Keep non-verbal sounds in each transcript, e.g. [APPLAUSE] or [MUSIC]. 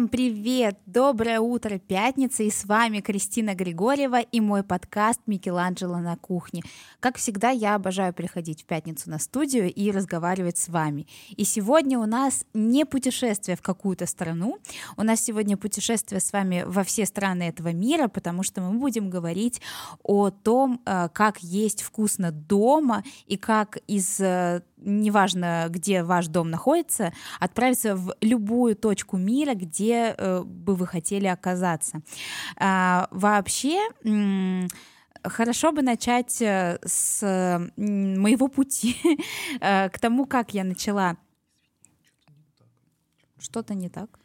привет! Доброе утро, пятница, и с вами Кристина Григорьева и мой подкаст «Микеланджело на кухне». Как всегда, я обожаю приходить в пятницу на студию и разговаривать с вами. И сегодня у нас не путешествие в какую-то страну, у нас сегодня путешествие с вами во все страны этого мира, потому что мы будем говорить о том, э, как есть вкусно дома и как из э, неважно, где ваш дом находится, отправиться в любую точку мира, где э, бы вы хотели оказаться. А, вообще, хорошо бы начать э, с моего пути [LAUGHS] э, к тому, как я начала. Что-то не так.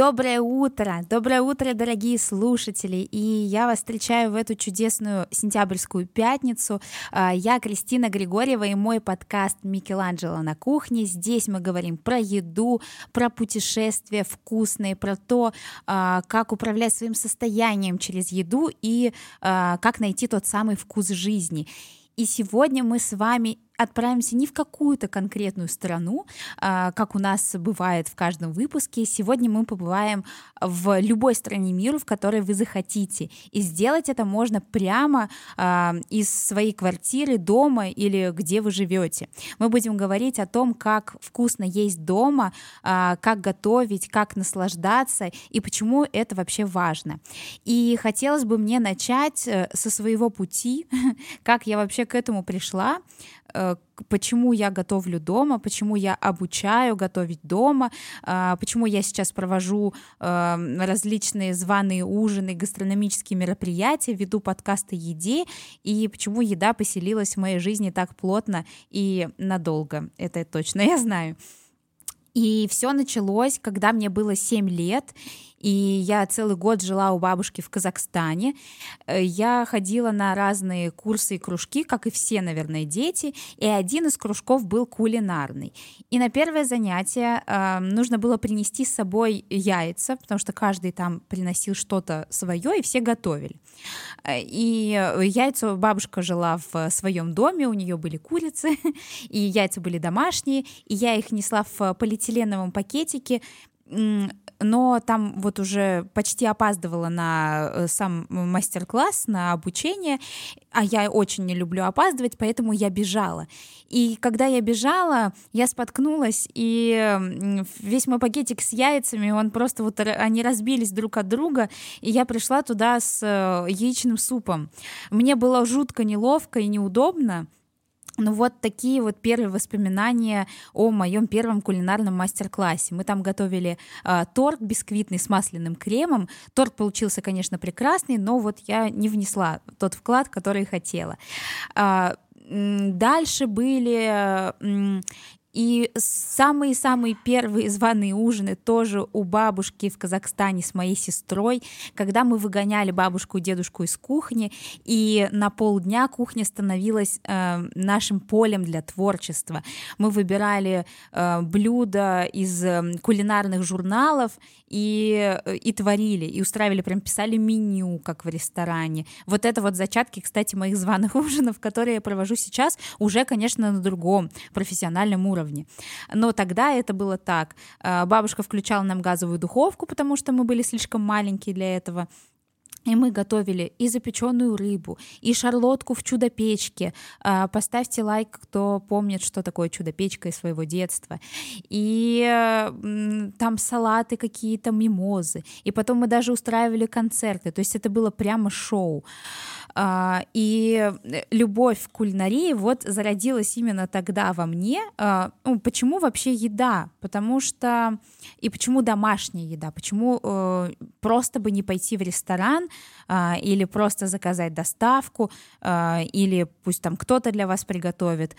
Доброе утро! Доброе утро, дорогие слушатели! И я вас встречаю в эту чудесную сентябрьскую пятницу. А, я Кристина Григорьева и мой подкаст «Микеланджело на кухне». Здесь мы говорим про еду, про путешествия вкусные, про то, а, как управлять своим состоянием через еду и а, как найти тот самый вкус жизни. И сегодня мы с вами отправимся не в какую-то конкретную страну, а, как у нас бывает в каждом выпуске. Сегодня мы побываем в любой стране мира, в которой вы захотите. И сделать это можно прямо а, из своей квартиры, дома или где вы живете. Мы будем говорить о том, как вкусно есть дома, а, как готовить, как наслаждаться и почему это вообще важно. И хотелось бы мне начать э, со своего пути, [LAUGHS] как я вообще к этому пришла. Э, почему я готовлю дома, почему я обучаю готовить дома, э, почему я сейчас провожу э, различные званые ужины, гастрономические мероприятия, веду подкасты еде, и почему еда поселилась в моей жизни так плотно и надолго. Это точно [LAUGHS] я знаю. И все началось, когда мне было 7 лет, и я целый год жила у бабушки в Казахстане. Э, я ходила на разные курсы и кружки, как и все, наверное, дети, и один из кружков был кулинарный. И на первое занятие э, нужно было принести с собой яйца, потому что каждый там приносил что-то свое, и все готовили. Э, и яйца бабушка жила в своем доме, у нее были курицы, [LAUGHS] и яйца были домашние, и я их несла в полиэтиленовом пакетике, но там вот уже почти опаздывала на э, сам мастер-класс, на обучение, а я очень не люблю опаздывать, поэтому я бежала. И когда я бежала, я споткнулась, и весь мой пакетик с яйцами, он просто вот, они разбились друг от друга, и я пришла туда с э, яичным супом. Мне было жутко неловко и неудобно, ну вот такие вот первые воспоминания о моем первом кулинарном мастер-классе. Мы там готовили э, торт бисквитный с масляным кремом. Торт получился, конечно, прекрасный, но вот я не внесла тот вклад, который хотела. Э, дальше были и самые-самые первые званые ужины тоже у бабушки в Казахстане с моей сестрой, когда мы выгоняли бабушку и дедушку из кухни, и на полдня кухня становилась э, нашим полем для творчества. Мы выбирали э, блюда из э, кулинарных журналов и, э, и творили, и устраивали, прям писали меню, как в ресторане. Вот это вот зачатки, кстати, моих званых [LAUGHS] ужинов, которые я провожу сейчас, уже, конечно, на другом профессиональном уровне уровне. Но тогда это было так. Э, бабушка включала нам газовую духовку, потому что мы были слишком маленькие для этого. И мы готовили и запеченную рыбу, и шарлотку в чудо-печке. Э, поставьте лайк, кто помнит, что такое чудо-печка из своего детства. И там салаты какие-то, мимозы. И потом мы даже устраивали концерты. То есть это было прямо шоу. А, и любовь к кулинарии вот зародилась именно тогда во мне. А, ну, почему вообще еда? Потому что... И почему домашняя еда? Почему э, просто бы не пойти в ресторан а, или просто заказать доставку, или пусть там кто-то для вас приготовит?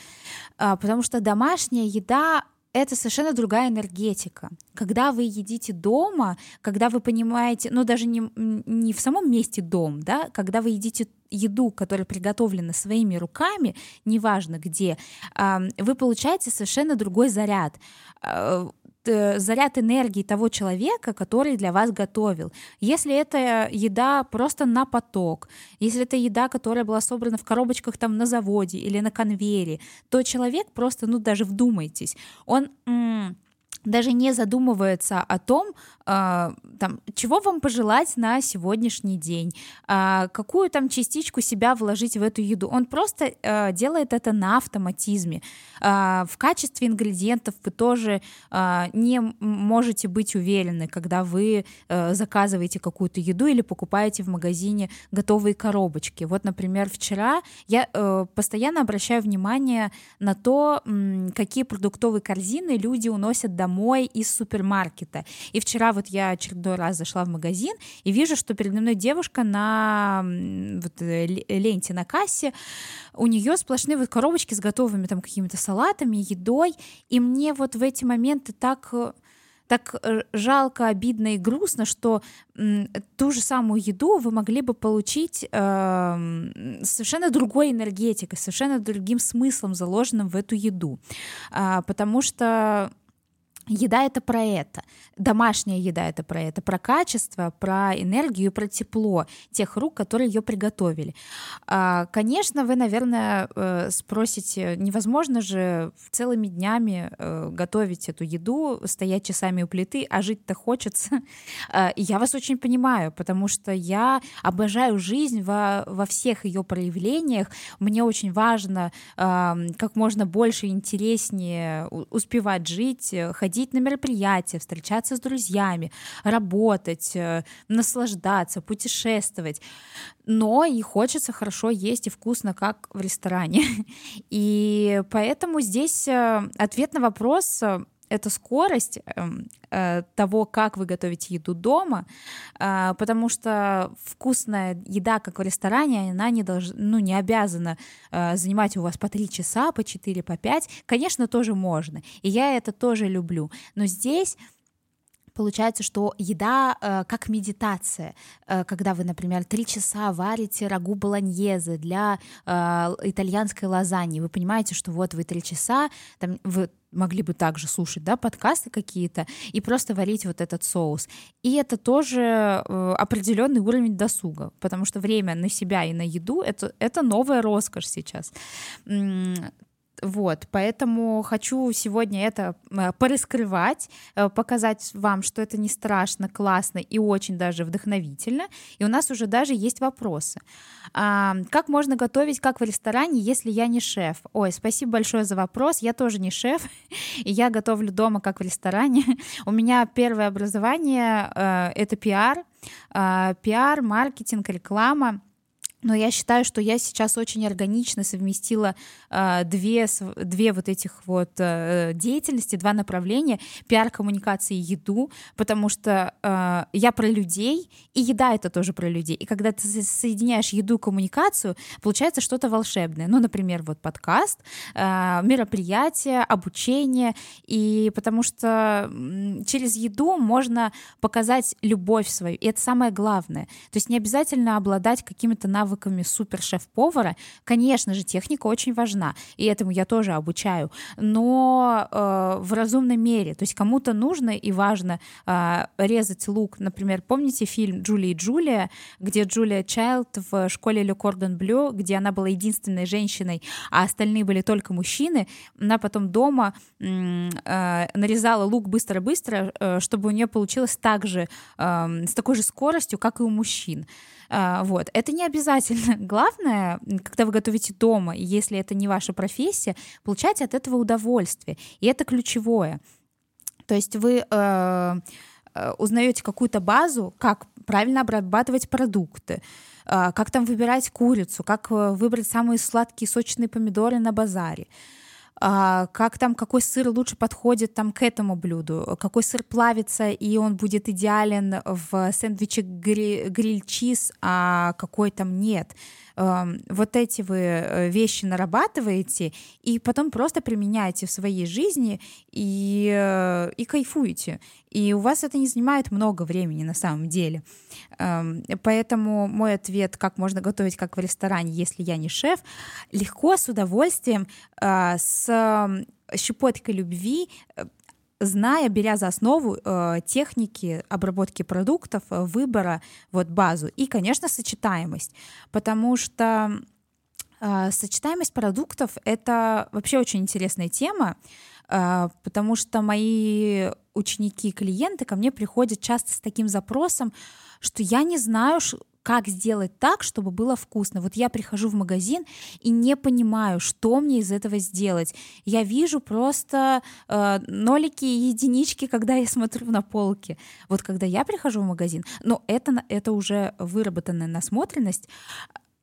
Потому что домашняя еда это совершенно другая энергетика. Когда вы едите дома, когда вы понимаете, ну даже не, не в самом месте дом, да, когда вы едите еду, которая приготовлена своими руками, неважно где, вы получаете совершенно другой заряд а, заряд энергии того человека, который для вас готовил. Если это еда просто на поток, если это еда, которая была собрана в коробочках там на заводе или на конвейере, то человек просто, ну даже вдумайтесь, он даже не задумывается о том, э, там, чего вам пожелать на сегодняшний день, э, какую там частичку себя вложить в эту еду. Он просто э, делает это на автоматизме. Э, в качестве ингредиентов вы тоже э, не можете быть уверены, когда вы э, заказываете какую-то еду или покупаете в магазине готовые коробочки. Вот, например, вчера я э, постоянно обращаю внимание на то, какие продуктовые корзины люди уносят домой домой из супермаркета. И вчера вот я очередной раз зашла в магазин и вижу, что передо мной девушка на вот, э, ленте на кассе, у нее сплошные вот коробочки с готовыми там какими-то салатами, едой, и мне вот в эти моменты так э, так э, жалко, обидно и грустно, что ту же самую еду вы могли бы получить э, совершенно другой энергетикой, совершенно другим смыслом, заложенным в эту еду. А, потому что Еда это про это, домашняя еда это про это, про качество, про энергию, про тепло тех рук, которые ее приготовили. А, конечно, вы, наверное, э, спросите, невозможно же целыми днями э, готовить эту еду, стоять часами у плиты, а жить-то хочется. [LAUGHS] А, и я вас очень понимаю, потому что я обожаю жизнь во, во всех ее проявлениях. Мне очень важно как можно больше интереснее успевать жить, ходить ходить на мероприятия, встречаться с друзьями, работать, э, наслаждаться, путешествовать. Но и хочется хорошо есть и вкусно, как в ресторане. [LAUGHS] И поэтому здесь э, ответ на вопрос э, это скорость эм, э, того, как вы готовите еду дома, э, потому что вкусная еда, как в ресторане, она не, долж, ну, не обязана э, занимать у вас по три часа, по четыре, по пять. Конечно, тоже можно, и я это тоже люблю, но здесь Получается, что еда э, как медитация, э, когда вы, например, три часа варите рагу болоньезе для э, итальянской лазаньи, вы понимаете, что вот вы три часа, там, вы могли бы также слушать, да, подкасты какие-то и просто варить вот этот соус. И это тоже э, определенный уровень досуга, потому что время на себя и на еду это, это новая роскошь сейчас. Вот, поэтому хочу сегодня это э, пораскрывать, э, показать вам, что это не страшно, классно и очень даже вдохновительно. И у нас уже даже есть вопросы. А, как можно готовить, как в ресторане, если я не шеф? Ой, спасибо большое за вопрос. Я тоже не шеф, [LAUGHS] и я готовлю дома, как в ресторане. [LAUGHS] У меня первое образование э, — это пиар, пиар, маркетинг, реклама. Но я считаю, что я сейчас очень органично совместила э, две, две вот этих вот э, деятельности, два направления, пиар, коммуникации и еду, потому что э, я про людей, и еда это тоже про людей. И когда ты соединяешь еду и коммуникацию, получается что-то волшебное. Ну, например, вот подкаст, э, мероприятие, обучение, и потому что через еду можно показать любовь свою, и это самое главное. То есть не обязательно обладать какими-то навыками навыками супер-шеф-повара, конечно же, техника очень важна, и этому я тоже обучаю, но э, в разумной мере. То есть кому-то нужно и важно э, резать лук. Например, помните фильм «Джули и Джулия», где Джулия Чайлд в школе Ле Кордон Блю, где она была единственной женщиной, а остальные были только мужчины, она потом дома э, нарезала лук быстро-быстро, э, чтобы у нее получилось так же, э, с такой же скоростью, как и у мужчин. А, вот. Это не обязательно. [LAUGHS] Главное, когда вы готовите дома, если это не ваша профессия, получать от этого удовольствие. И это ключевое. То есть вы э, э узнаете какую-то базу, как правильно обрабатывать продукты, как там выбирать курицу, как э, выбрать самые сладкие сочные помидоры на базаре а, как там, какой сыр лучше подходит там к этому блюду, какой сыр плавится, и он будет идеален в сэндвиче гри- гриль-чиз, а какой там нет. Вот эти вы э, вещи нарабатываете и потом просто применяете в своей жизни и, э, и кайфуете. И у вас это не занимает много времени на самом деле. Поэтому мой ответ, как можно готовить как в ресторане, если я не шеф, легко, с удовольствием, а, с щепоткой любви зная, беря за основу э, техники обработки продуктов, э, выбора, вот базу. И, конечно, сочетаемость, потому что э, сочетаемость продуктов это вообще очень интересная тема, э, потому что мои ученики и клиенты ко мне приходят часто с таким запросом, что я не знаю, как сделать так, чтобы было вкусно. Вот я прихожу в магазин и не понимаю, что мне из этого сделать. Я вижу просто э, нолики и единички, когда я смотрю на полки. Вот когда я прихожу в магазин, но это, это уже выработанная насмотренность,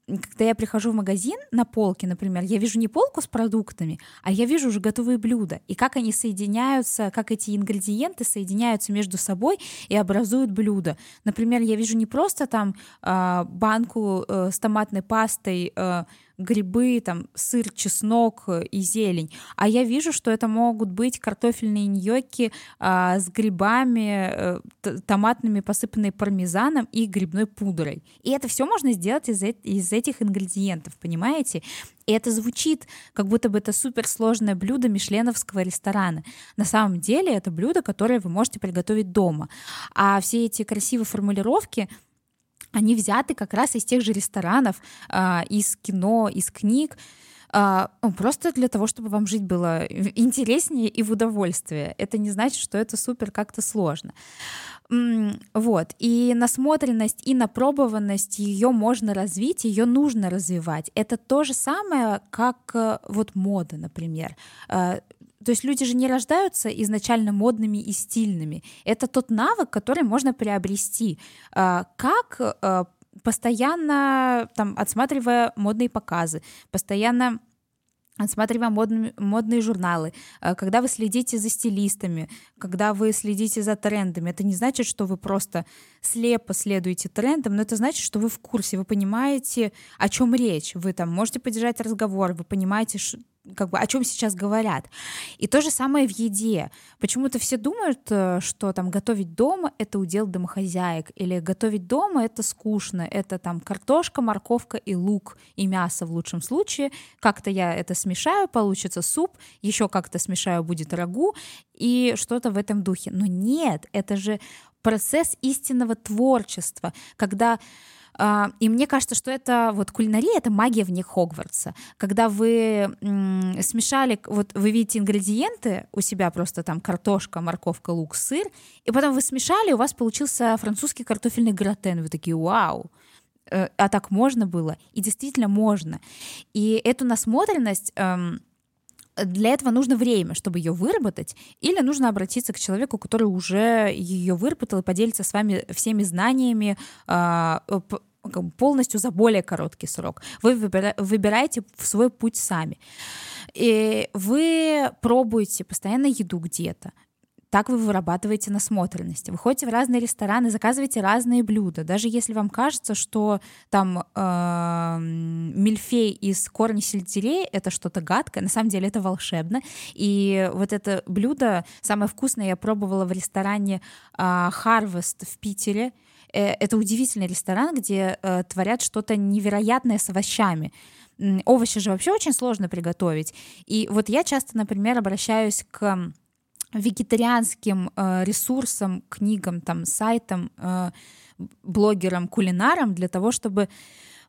когда я прихожу в магазин на полке, например, я вижу не полку с продуктами, а я вижу уже готовые блюда. И как они соединяются, как эти ингредиенты соединяются между собой и образуют блюдо. Например, я вижу не просто там э, банку э, с томатной пастой, э, грибы, там, сыр, чеснок э, и зелень. А я вижу, что это могут быть картофельные ньокки а, с грибами, а, томатными, посыпанные пармезаном и грибной пудрой. И это все можно сделать из, из этих ингредиентов, понимаете? И это звучит, как будто бы это суперсложное блюдо мишленовского ресторана. На самом деле это блюдо, которое вы можете приготовить дома. А все эти красивые формулировки — они взяты как раз из тех же ресторанов, а, из кино, из книг, а, ну, просто для того, чтобы вам жить было интереснее и в удовольствие. Это не значит, что это супер как-то сложно. Вот. И насмотренность, и напробованность ее можно развить, ее нужно развивать. Это то же самое, как э, вот мода, например. То есть люди же не рождаются изначально модными и стильными. Это тот навык, который можно приобрести. А, как а, постоянно там, отсматривая модные показы, постоянно отсматривая модные, модные журналы, а, когда вы следите за стилистами, когда вы следите за трендами, это не значит, что вы просто слепо следуете трендам, но это значит, что вы в курсе, вы понимаете, о чем речь, вы там можете поддержать разговор, вы понимаете, как бы о чем сейчас говорят. И то же самое в еде. Почему-то все думают, э, что там готовить дома это удел домохозяек, или готовить дома это скучно, это там картошка, морковка и лук, и мясо в лучшем случае. Как-то я это смешаю, получится суп, еще как-то смешаю, будет рагу, и что-то в этом духе. Но нет, это же процесс истинного творчества, когда и мне кажется, что это вот кулинария, это магия вне Хогвартса. Когда вы смешали, вот вы видите ингредиенты у себя просто там картошка, морковка, лук, сыр, и потом вы смешали, у вас получился французский картофельный гратен. Вы такие, вау, э, а так можно было? И действительно можно. И эту насмотренность эм, для этого нужно время, чтобы ее выработать, или нужно обратиться к человеку, который уже ее выработал и поделится с вами всеми знаниями, а, полностью за более короткий срок. Вы выбираете свой путь сами. И вы пробуете постоянно еду где-то. Так вы вырабатываете насмотренность. Вы ходите в разные рестораны, заказываете разные блюда. Даже если вам кажется, что там э, мильфей из корня сельдерей — это что-то гадкое, на самом деле это волшебно. И вот это блюдо самое вкусное я пробовала в ресторане э, Harvest в Питере. Э, это удивительный ресторан, где э, творят что-то невероятное с овощами. Овощи же вообще очень сложно приготовить. И вот я часто, например, обращаюсь к вегетарианским э, ресурсам, книгам, там, сайтам, э, блогерам, кулинарам для того, чтобы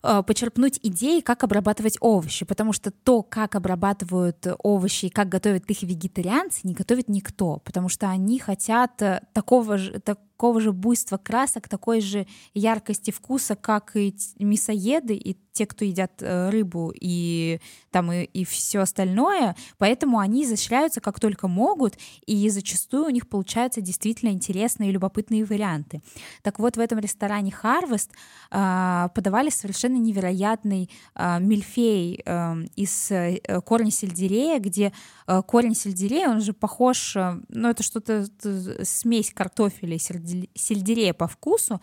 э, почерпнуть идеи, как обрабатывать овощи, потому что то, как обрабатывают овощи и как готовят их вегетарианцы, не готовит никто, потому что они хотят э, такого же, так, такого же буйства красок, такой же яркости вкуса, как и мясоеды, и те, кто едят э, рыбу и там и, и все остальное, поэтому они изощряются как только могут, и зачастую у них получаются действительно интересные и любопытные варианты. Так вот, в этом ресторане Harvest э, подавали совершенно невероятный э, мильфей э, из э, корня сельдерея, где э, корень сельдерея, он же похож, э, ну это что-то смесь картофеля и сельдерея по вкусу,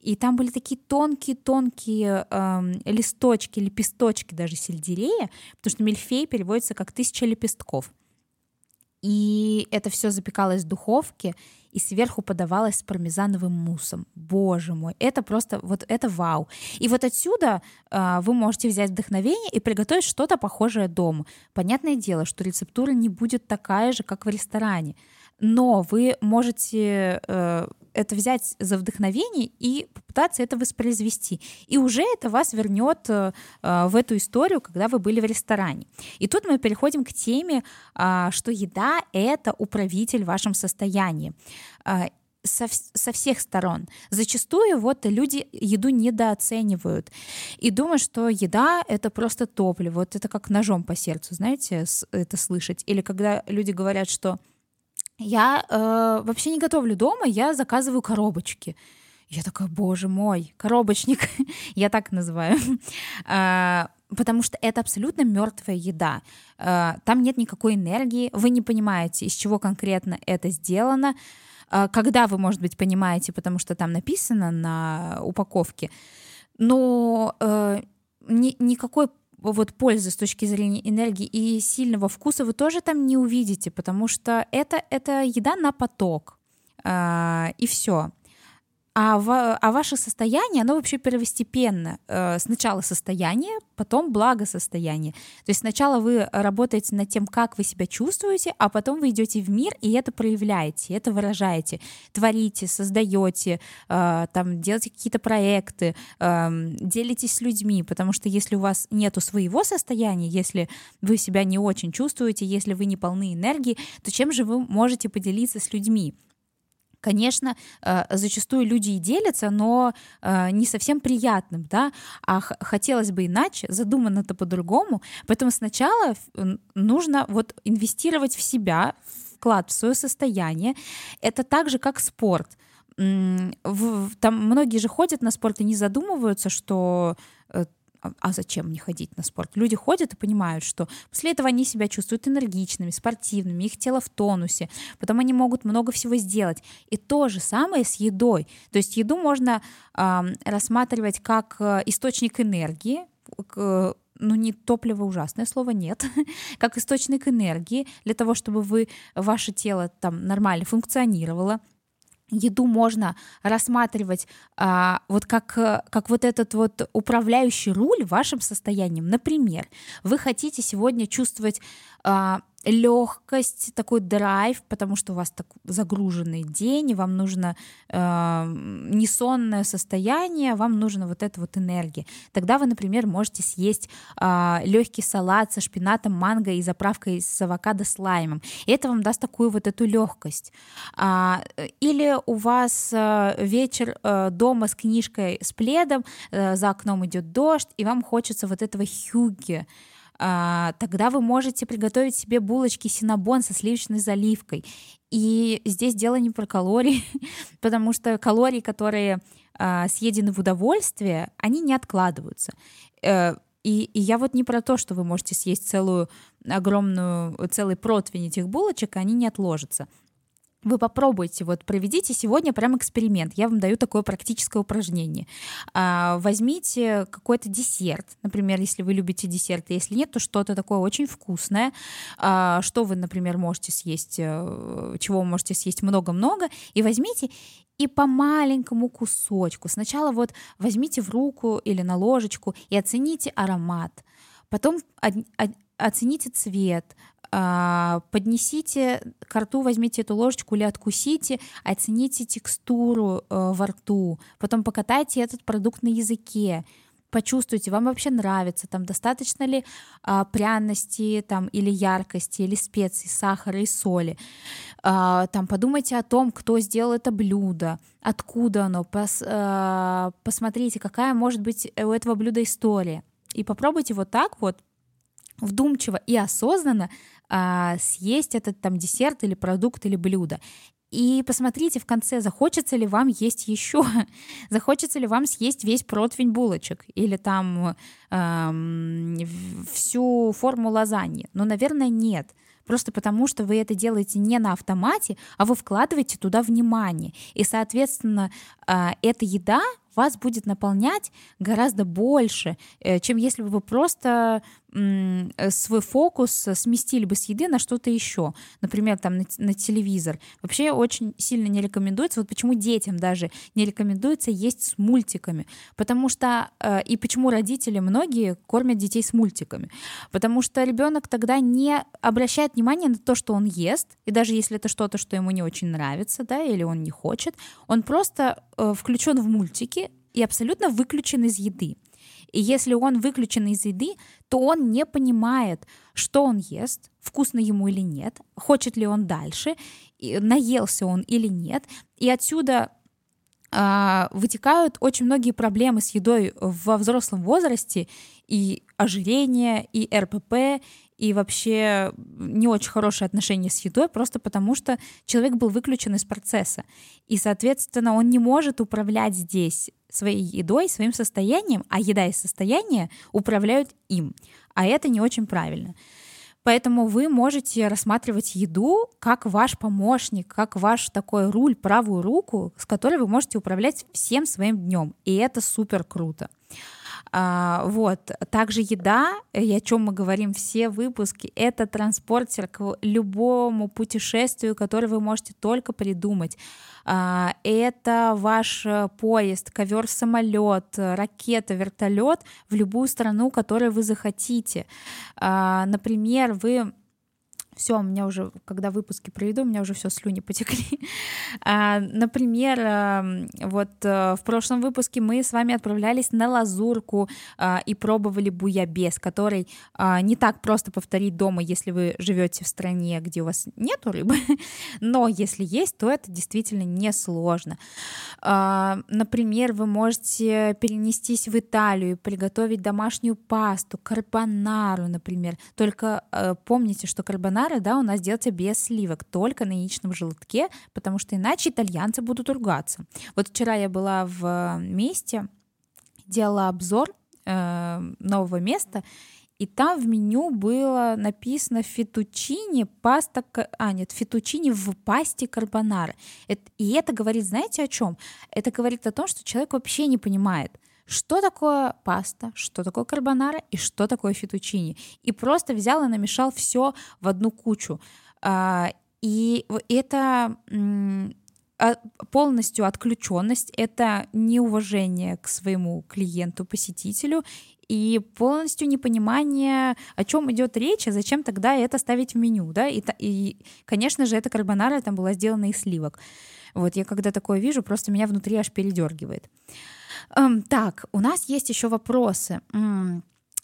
и там были такие тонкие-тонкие э, листочки, листочки, лепесточки даже сельдерея, потому что мильфей переводится как тысяча лепестков. И это все запекалось в духовке и сверху подавалось с пармезановым муссом. Боже мой, это просто вот это вау. И вот отсюда э, вы можете взять вдохновение и приготовить что-то похожее дома. Понятное дело, что рецептура не будет такая же, как в ресторане, но вы можете э, это взять за вдохновение и попытаться это воспроизвести. И уже это вас вернет э, э, в эту историю, когда вы были в ресторане. И тут мы переходим к теме, э, что еда — это управитель в вашем состоянии э, со, со всех сторон. Зачастую вот люди еду недооценивают и думают, что еда — это просто топливо. Вот это как ножом по сердцу, знаете, это слышать. Или когда люди говорят, что я э, вообще не готовлю дома, я заказываю коробочки. Я такая, боже мой, коробочник, [LAUGHS] я так называю, [LAUGHS] а, потому что это абсолютно мертвая еда. А, там нет никакой энергии, вы не понимаете, из чего конкретно это сделано. А, когда вы, может быть, понимаете, потому что там написано на упаковке, но э, ни, никакой вот пользы с точки зрения энергии и сильного вкуса вы тоже там не увидите, потому что это, это еда на поток. А, и все а, в, а ваше состояние, оно вообще первостепенно. Э, сначала состояние, потом благосостояние. То есть сначала вы работаете над тем, как вы себя чувствуете, а потом вы идете в мир и это проявляете, это выражаете, творите, создаете, э, там, делаете какие-то проекты, эм, делитесь с людьми, потому что если у вас нету своего состояния, если вы себя не очень чувствуете, если вы не полны энергии, то чем же вы можете поделиться с людьми? Конечно, э, зачастую люди и делятся, но э, не совсем приятным, да, а хотелось бы иначе, задумано-то по-другому, поэтому сначала нужно вот инвестировать в себя, вклад в свое состояние. Это так же, как спорт. Там многие же ходят на спорт и не задумываются, что э, а, а зачем мне ходить на спорт? Люди ходят и понимают, что после этого они себя чувствуют энергичными, спортивными, их тело в тонусе, потом они могут много всего сделать. И то же самое с едой. То есть еду можно э, рассматривать как э, источник энергии, к, ну не топливо ужасное слово нет, [LAUGHS] как источник энергии для того, чтобы вы ваше тело там нормально функционировало, еду можно рассматривать а, вот как, как вот этот вот управляющий руль вашим состоянием. Например, вы хотите сегодня чувствовать легкость, такой драйв, потому что у вас так загруженный день, вам нужно э, несонное состояние, вам нужна вот эта вот энергия. Тогда вы, например, можете съесть э, легкий салат со шпинатом, манго и заправкой с авокадо с лаймом. И это вам даст такую вот эту легкость. А, или у вас э, вечер э, дома с книжкой, с пледом, э, за окном идет дождь, и вам хочется вот этого хюги, а, тогда вы можете приготовить себе булочки синабон со сливочной заливкой. И здесь дело не про калории, [LAUGHS] потому что калории, которые а, съедены в удовольствие, они не откладываются. Э, и, и я вот не про то, что вы можете съесть целую огромную, целый противень этих булочек, и они не отложатся вы попробуйте, вот проведите сегодня прям эксперимент. Я вам даю такое практическое упражнение. А, возьмите какой-то десерт, например, если вы любите десерты. Если нет, то что-то такое очень вкусное. А, что вы, например, можете съесть, э, чего вы можете съесть много-много, и возьмите и по маленькому кусочку. Сначала вот возьмите в руку или на ложечку и оцените аромат. Потом оцените цвет, а, поднесите к рту, возьмите эту ложечку или откусите, оцените текстуру э, во рту, потом покатайте этот продукт на языке, почувствуйте, вам вообще нравится, там достаточно ли а, пряности там, или яркости, или специй, сахара и соли. А, там подумайте о том, кто сделал это блюдо, откуда оно, пос, а, посмотрите, какая может быть у этого блюда история. И попробуйте вот так вот вдумчиво и осознанно а, съесть этот там десерт или продукт или блюдо. И посмотрите в конце, захочется ли вам есть еще, [LAUGHS] захочется ли вам съесть весь противень булочек или там эм, всю форму лазаньи. Ну, наверное, нет. Просто потому, что вы это делаете не на автомате, а вы вкладываете туда внимание. И, соответственно, э, эта еда вас будет наполнять гораздо больше, э, чем если бы вы просто свой фокус сместили бы с еды на что-то еще, например, там на, на телевизор. Вообще очень сильно не рекомендуется, вот почему детям даже не рекомендуется есть с мультиками, потому что э, и почему родители многие кормят детей с мультиками, потому что ребенок тогда не обращает внимания на то, что он ест, и даже если это что-то, что ему не очень нравится, да, или он не хочет, он просто э, включен в мультики и абсолютно выключен из еды. И если он выключен из еды, то он не понимает, что он ест, вкусно ему или нет, хочет ли он дальше, наелся он или нет. И отсюда э, вытекают очень многие проблемы с едой во взрослом возрасте, и ожирение, и РПП, и вообще не очень хорошие отношения с едой, просто потому что человек был выключен из процесса. И, соответственно, он не может управлять здесь своей едой, своим состоянием, а еда и состояние управляют им. А это не очень правильно. Поэтому вы можете рассматривать еду как ваш помощник, как ваш такой руль, правую руку, с которой вы можете управлять всем своим днем. И это супер круто. А, вот. Также еда, и о чем мы говорим все выпуски, это транспортер к любому путешествию, которое вы можете только придумать. А, это ваш э, поезд, ковер, самолет, ракета, вертолет в любую страну, которую вы захотите. А, например, вы все, у меня уже, когда выпуски проведу, у меня уже все слюни потекли. [LAUGHS] А, например, эм, вот э, в прошлом выпуске мы с вами отправлялись на лазурку а, и пробовали буябес, который а, не так просто повторить дома, если вы живете в стране, где у вас нету рыбы, [LAUGHS] но если есть, то это действительно несложно. Например, вы можете перенестись в Италию, приготовить домашнюю пасту, карбонару, например. Только э, помните, что карбонара карбонара, да, у нас делается без сливок, только на яичном желтке, потому что иначе итальянцы будут ругаться. Вот вчера я была в месте, делала обзор э, нового места, и там в меню было написано фетучини паста, а нет, фетучини в пасте карбонара. И это говорит, знаете о чем? Это говорит о том, что человек вообще не понимает, что такое паста, что такое карбонара и что такое фетучини. И просто взял и намешал все в одну кучу. А, и это а, полностью отключенность, это неуважение к своему клиенту, посетителю, и полностью непонимание, о чем идет речь, а зачем тогда это ставить в меню, да, и, и конечно же, эта карбонара там была сделана из сливок. Вот я когда такое вижу, просто меня внутри аж передергивает. Так, у нас есть еще вопросы.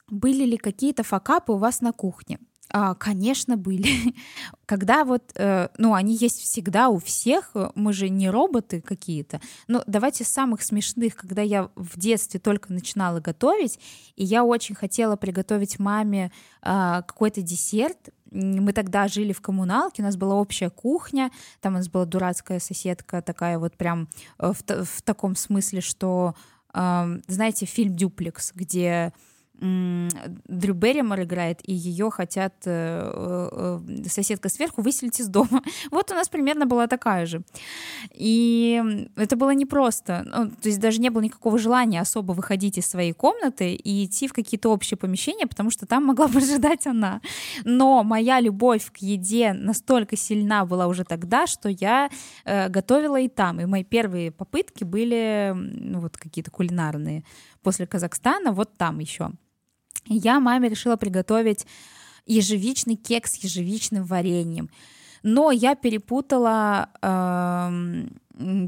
Были ли какие-то факапы у вас на кухне? А, конечно, были. [LAUGHS] Когда вот, э, ну, они есть всегда у всех, мы же не роботы какие-то. Но давайте с самых смешных, когда я в детстве только начинала готовить, и я очень хотела приготовить маме э, какой-то десерт. Мы тогда жили в коммуналке, у нас была общая кухня, там у нас была дурацкая соседка такая вот прям э, в, в таком смысле, что знаете, фильм «Дюплекс», где Дрю Берримор играет, и ее хотят э, э, соседка сверху выселить из дома. [LAUGHS] Вот у нас примерно была такая же. И это было непросто. Ну, то есть даже не было никакого желания особо выходить из своей комнаты и идти в какие-то общие помещения, потому что там могла бы [LAUGHS] ожидать она. Но моя любовь к еде настолько сильна была уже тогда, что я э, готовила и там. И мои первые попытки были ну, вот какие-то кулинарные. После Казахстана вот там еще я маме решила приготовить ежевичный кекс с ежевичным вареньем. Но я перепутала, э,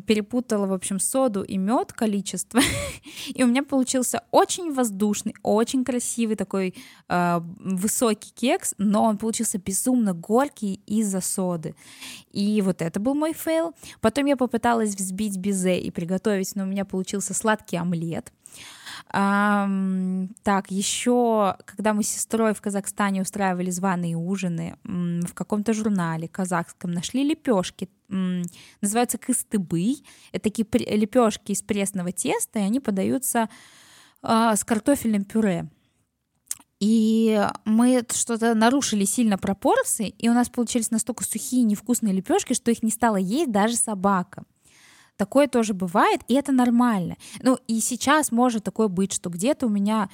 перепутала, в общем, соду и мед количество, [LAUGHS] и у меня получился очень воздушный, очень красивый такой э, высокий кекс, но он получился безумно горький из-за соды. И вот это был мой фейл. Потом я попыталась взбить безе и приготовить, но у меня получился сладкий омлет. А, так, еще, когда мы с сестрой в Казахстане устраивали званые ужины, в каком-то журнале казахском нашли лепешки, называются кыстыбы. Это такие лепешки из пресного теста, и они подаются а, с картофельным пюре. И мы что-то нарушили сильно пропорции, и у нас получились настолько сухие невкусные лепешки, что их не стала есть даже собака. Такое тоже бывает, и это нормально. Ну, и сейчас может такое быть, что где-то у меня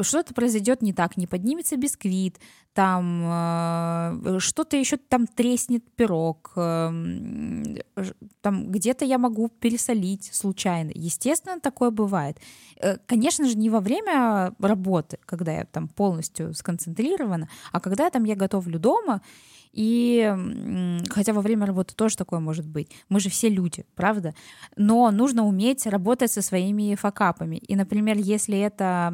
что-то произойдет не так, не поднимется бисквит, там э, что-то еще там треснет пирог, э, там где-то я могу пересолить случайно. Естественно, такое бывает. Э, конечно же, не во время работы, когда я там полностью сконцентрирована, а когда там я готовлю дома, и хотя во время работы тоже такое может быть. Мы же все люди, правда? Но нужно уметь работать со своими факапами. И, например, если это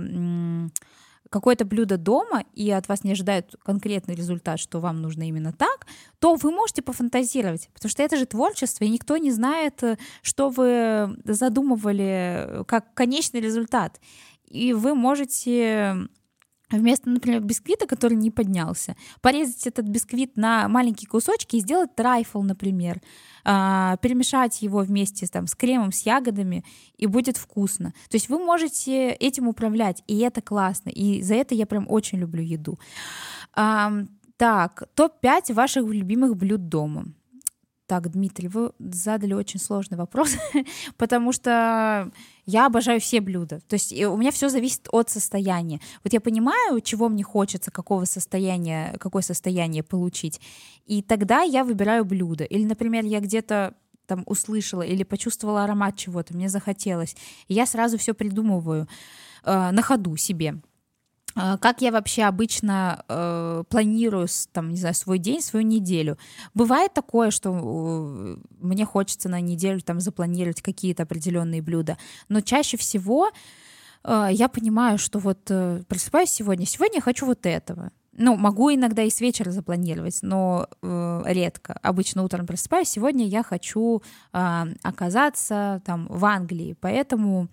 какое-то блюдо дома, и от вас не ожидают конкретный результат, что вам нужно именно так, то вы можете пофантазировать, потому что это же творчество, и никто не знает, э, что вы задумывали как конечный результат. И вы можете вместо, например, бисквита, который не поднялся, порезать этот бисквит на маленькие кусочки и сделать трайфл, например, а, перемешать его вместе там, с кремом, с ягодами, и будет вкусно. То есть вы можете этим управлять, и это классно, и за это я прям очень люблю еду. Так, топ-5 ваших любимых блюд дома. Так, Дмитрий, вы задали очень сложный вопрос, [LAUGHS] потому что я обожаю все блюда. То есть у меня все зависит от состояния. Вот я понимаю, чего мне хочется, какого состояния, какое состояние получить. И тогда я выбираю блюдо. Или, например, я где-то там услышала или почувствовала аромат чего-то, мне захотелось. И я сразу все придумываю э, на ходу себе. А, как я вообще обычно э, планирую, там, не знаю, свой день, свою неделю? Бывает такое, что э, мне хочется на неделю там запланировать какие-то определенные блюда, но чаще всего э, я понимаю, что вот э, просыпаюсь сегодня, сегодня я хочу вот этого. Ну, могу иногда и с вечера запланировать, но э, редко. Обычно утром просыпаюсь. Сегодня я хочу э, оказаться там в Англии, поэтому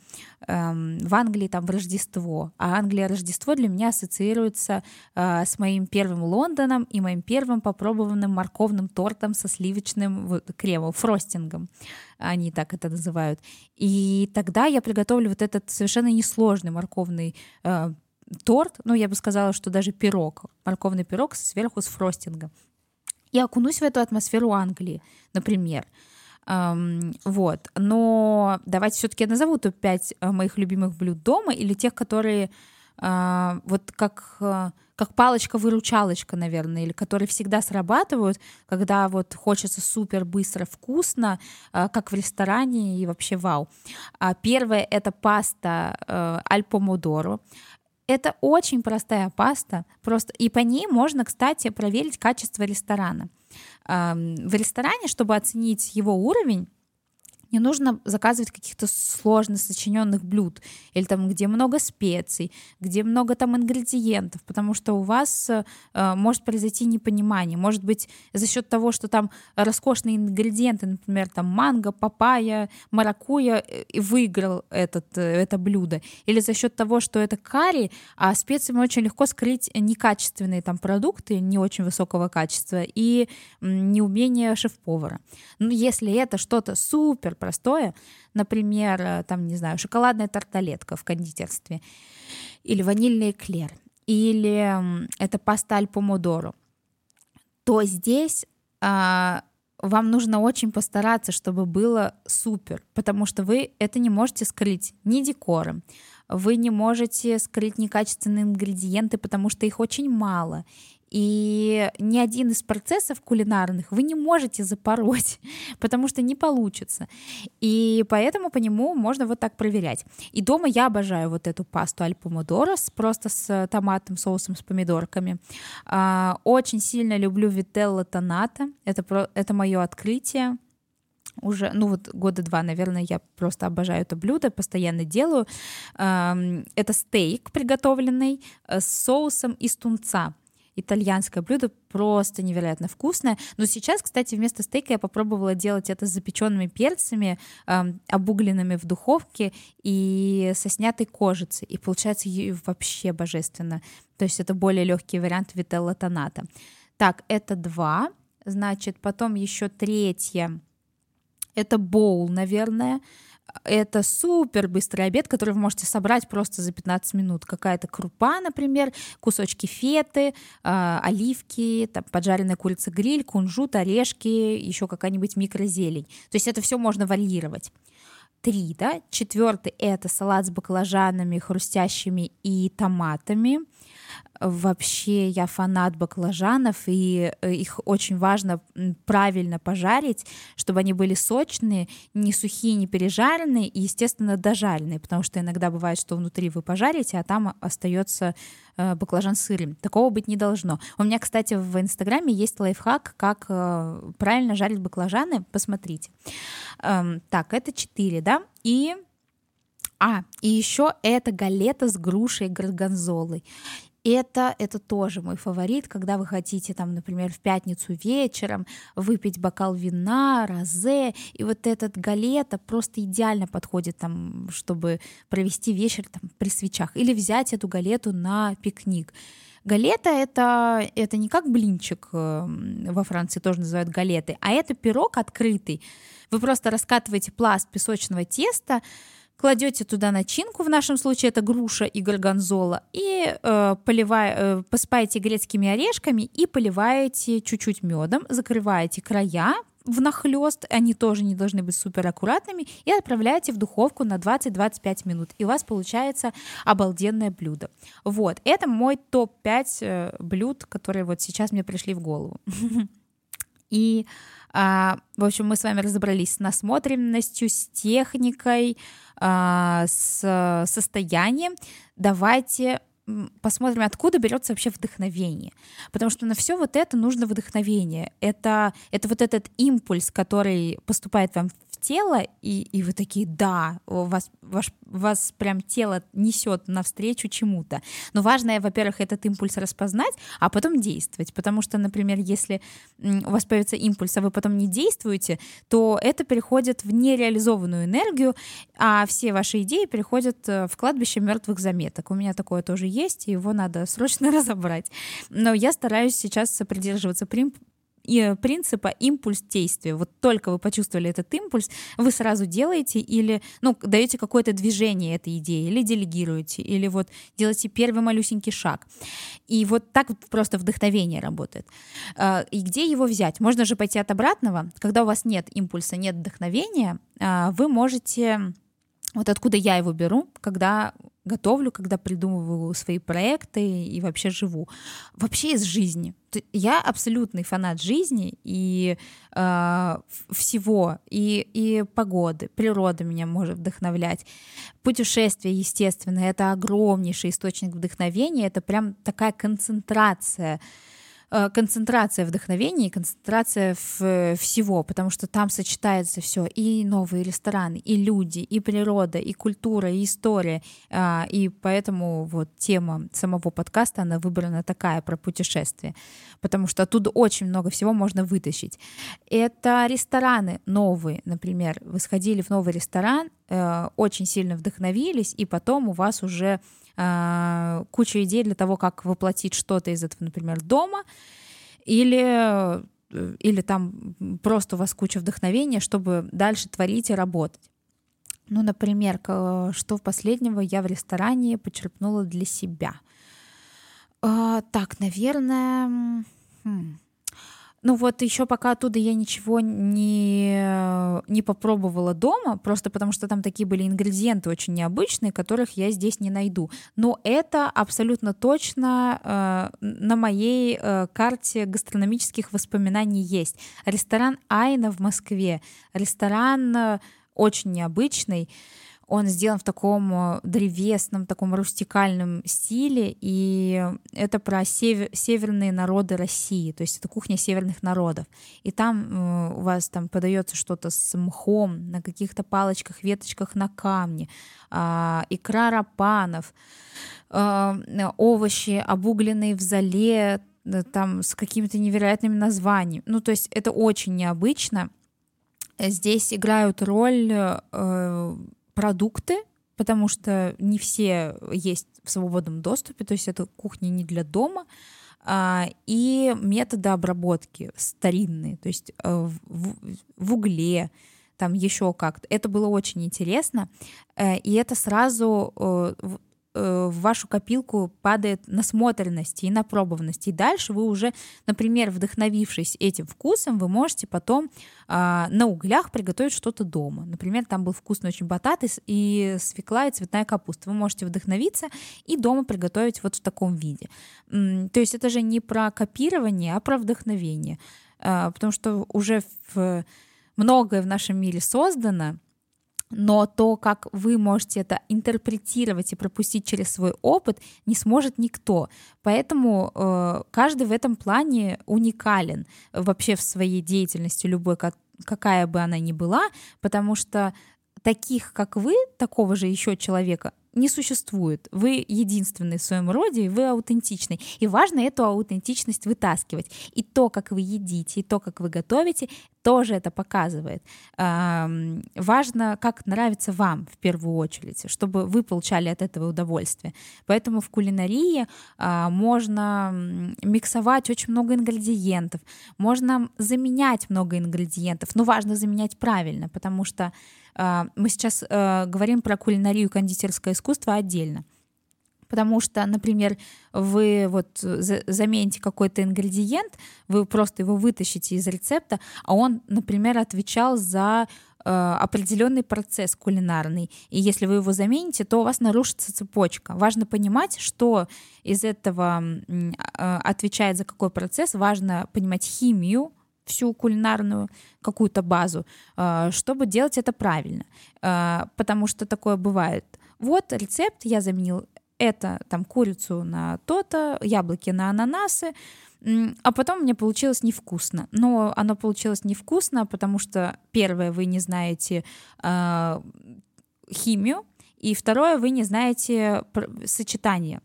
э, в Англии там в Рождество. А Англия Рождество для меня ассоциируется э, с моим первым Лондоном и моим первым попробованным морковным тортом со сливочным вот, кремом, фростингом. Они так это называют. И тогда я приготовлю вот этот совершенно несложный морковный э, торт, ну, я бы сказала, что даже пирог, морковный пирог сверху с фростингом. И окунусь в эту атмосферу Англии, например. Um, вот. Но давайте все-таки я назову топ-5 э, моих любимых блюд дома или тех, которые uh, вот как, uh, как палочка-выручалочка, наверное, или которые всегда срабатывают, когда вот хочется супер быстро, вкусно, uh, как в ресторане и вообще вау. Первое — это паста аль помодоро. Это очень простая паста, просто и по ней можно, кстати, проверить качество ресторана. В ресторане, чтобы оценить его уровень, не нужно заказывать каких-то сложно сочиненных блюд, или там, где много специй, где много там ингредиентов, потому что у вас э, может произойти непонимание. Может быть, за счет того, что там роскошные ингредиенты, например, там манго, папайя, маракуя, э, выиграл этот, э, это блюдо. Или за счет того, что это карри, а специями очень легко скрыть некачественные там продукты, не очень высокого качества, и неумение шеф-повара. Но если это что-то супер простое, например, э, там, не знаю, шоколадная тарталетка в кондитерстве, или ванильный эклер, или это паста аль помодоро, то здесь а, вам нужно очень постараться, чтобы было супер, потому что вы это не можете скрыть ни декором, вы не можете скрыть некачественные ингредиенты, потому что их очень мало, и ни один из процессов кулинарных вы не можете запороть, потому что не получится. И поэтому по нему можно вот так проверять. И дома я обожаю вот эту пасту аль помодоро просто с томатным соусом, с помидорками. А, очень сильно люблю вителла тоната. Это, это мое открытие уже, ну вот года два, наверное, я просто обожаю это блюдо, постоянно делаю. Это стейк приготовленный э, с соусом из тунца итальянское блюдо, просто невероятно вкусное. Но сейчас, кстати, вместо стейка я попробовала делать это с запеченными перцами, э, обугленными в духовке и со снятой кожицей. И получается вообще божественно. То есть это более легкий вариант вителла тоната. Так, это два. Значит, потом еще третье. Это боул, наверное. Это супер быстрый обед, который вы можете собрать просто за 15 минут. Какая-то крупа, например, кусочки феты, э, оливки, там, поджаренная курица гриль, кунжут, орешки, еще какая-нибудь микрозелень. То есть это все можно варьировать три, да. Четвертый это салат с баклажанами, хрустящими и томатами. Вообще я фанат баклажанов, и э, их очень важно правильно пожарить, чтобы они были сочные, не сухие, не пережаренные и, естественно, дожаренные, потому что иногда бывает, что внутри вы пожарите, а там остается э, баклажан сырым. Такого быть не должно. У меня, кстати, в Инстаграме есть лайфхак, как э, правильно жарить баклажаны. Посмотрите. Эм, так, это 4, да? И а, и еще это галета с грушей и горгонзолой это, это тоже мой фаворит, когда вы хотите, там, например, в пятницу вечером выпить бокал вина, розе, и вот этот галета просто идеально подходит, там, чтобы провести вечер там, при свечах, или взять эту галету на пикник. Галета это, это не как блинчик эм, во Франции тоже называют галеты, а это пирог открытый. Вы просто раскатываете пласт песочного теста, кладете туда начинку, в нашем случае это груша и горгонзола, и э, поливая, э, посыпаете грецкими орешками и поливаете чуть-чуть медом, закрываете края внахлёст, они тоже не должны быть супер аккуратными, и отправляете в духовку на 20-25 минут, и у вас получается обалденное блюдо. Вот, это мой топ-5 э, блюд, которые вот сейчас мне пришли в голову. [LAUGHS] И, а, в общем, мы с вами разобрались с насмотренностью, с техникой, а, с состоянием. Давайте посмотрим, откуда берется вообще вдохновение. Потому что на все вот это нужно вдохновение. Это, это вот этот импульс, который поступает вам тело, и, и вы такие, да, вас, ваш, вас прям тело несет навстречу чему-то. Но важно, во-первых, этот импульс распознать, а потом действовать. Потому что, например, если у вас появится импульс, а вы потом не действуете, то это переходит в нереализованную энергию, а все ваши идеи переходят э, в кладбище мертвых заметок. У меня такое тоже есть, и его надо [LAUGHS] срочно разобрать. Но я стараюсь сейчас придерживаться принципа импульс действия. Вот только вы почувствовали этот импульс, вы сразу делаете или, ну, даете какое-то движение этой идеи, или делегируете, или вот делаете первый малюсенький шаг. И вот так вот просто вдохновение работает. А, и где его взять? Можно же пойти от обратного. Когда у вас нет импульса, нет вдохновения, а, вы можете вот откуда я его беру, когда готовлю, когда придумываю свои проекты и вообще живу. Вообще из жизни. Я абсолютный фанат жизни и э, всего, и, и погоды, природа меня может вдохновлять. Путешествие, естественно, это огромнейший источник вдохновения, это прям такая концентрация концентрация вдохновения и концентрация в, всего, потому что там сочетается все и новые рестораны, и люди, и природа, и культура, и история, а, и поэтому вот тема самого подкаста она выбрана такая про путешествие, потому что оттуда очень много всего можно вытащить. Это рестораны новые, например, вы сходили в новый ресторан, э, очень сильно вдохновились, и потом у вас уже э, куча идей для того, как воплотить что-то из этого, например, дома, или, э, или там просто у вас куча вдохновения, чтобы дальше творить и работать. Ну, например, что последнего я в ресторане почерпнула для себя. Э, так, наверное... Хм. Ну вот еще пока оттуда я ничего не, не попробовала дома, просто потому что там такие были ингредиенты очень необычные, которых я здесь не найду. Но это абсолютно точно э, на моей э, карте гастрономических воспоминаний есть. Ресторан Айна в Москве. Ресторан э, очень необычный. Он сделан в таком э, древесном, таком рустикальном стиле, и это про север, северные народы России, то есть это кухня северных народов. И там э, у вас там подается что-то с мхом, на каких-то палочках, веточках на камне, э, икра рапанов, э, овощи, обугленные в зале, э, там с какими-то невероятными названиями. Ну, то есть это очень необычно. Здесь играют роль продукты, потому что не все есть в свободном доступе, то есть это кухня не для дома, а, и методы обработки старинные, то есть э, в, в угле, там еще как-то. Это было очень интересно, э, и это сразу э, Э, в вашу копилку падает насмотренность и напробованность. И дальше вы уже, например, вдохновившись этим вкусом, вы можете потом а, на углях приготовить что-то дома. Например, там был вкусный очень батат и, и свекла и цветная капуста. Вы можете вдохновиться и дома приготовить вот в таком виде. То есть это же не про копирование, а про вдохновение. А, потому что уже в многое в нашем мире создано, но то, как вы можете это интерпретировать и пропустить через свой опыт, не сможет никто. Поэтому э, каждый в этом плане уникален вообще в своей деятельности, любой, как, какая бы она ни была, потому что таких, как вы, такого же еще человека не существует. Вы единственный в своем роде, и вы аутентичный. И важно эту аутентичность вытаскивать. И то, как вы едите, и то, как вы готовите, тоже это показывает. Важно, как нравится вам в первую очередь, чтобы вы получали от этого удовольствие. Поэтому в кулинарии а, можно миксовать очень много ингредиентов, можно заменять много ингредиентов, но важно заменять правильно, потому что а, мы сейчас э, говорим про кулинарию кондитерское искусство отдельно. Потому что, например, вы вот замените какой-то ингредиент, вы просто его вытащите из рецепта, а он, например, отвечал за э, определенный процесс кулинарный. И если вы его замените, то у вас нарушится цепочка. Важно понимать, что из этого э, отвечает за какой процесс. Важно понимать химию всю кулинарную какую-то базу, э, чтобы делать это правильно. Э, потому что такое бывает. Вот рецепт, я заменил это там курицу на то-то, яблоки на ананасы, а потом мне получилось невкусно. Но оно получилось невкусно, потому что первое, вы не знаете э, химию, и второе, вы не знаете сочетание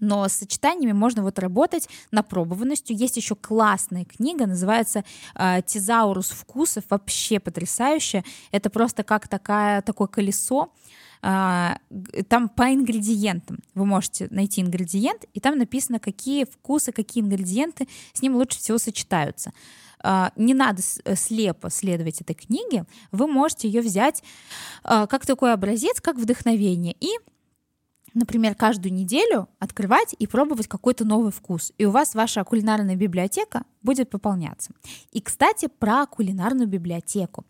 но с сочетаниями можно вот работать напробованностью. Есть еще классная книга, называется э, «Тезаурус вкусов», вообще потрясающая. Это просто как такая, такое колесо, а, там по ингредиентам вы можете найти ингредиент, и там написано, какие вкусы, какие ингредиенты с ним лучше всего сочетаются. А, не надо э, слепо следовать этой книге, вы можете ее взять как такой образец, как вдохновение, и например, каждую неделю открывать и пробовать какой-то новый вкус. И у вас ваша кулинарная библиотека будет пополняться. И, кстати, про кулинарную библиотеку.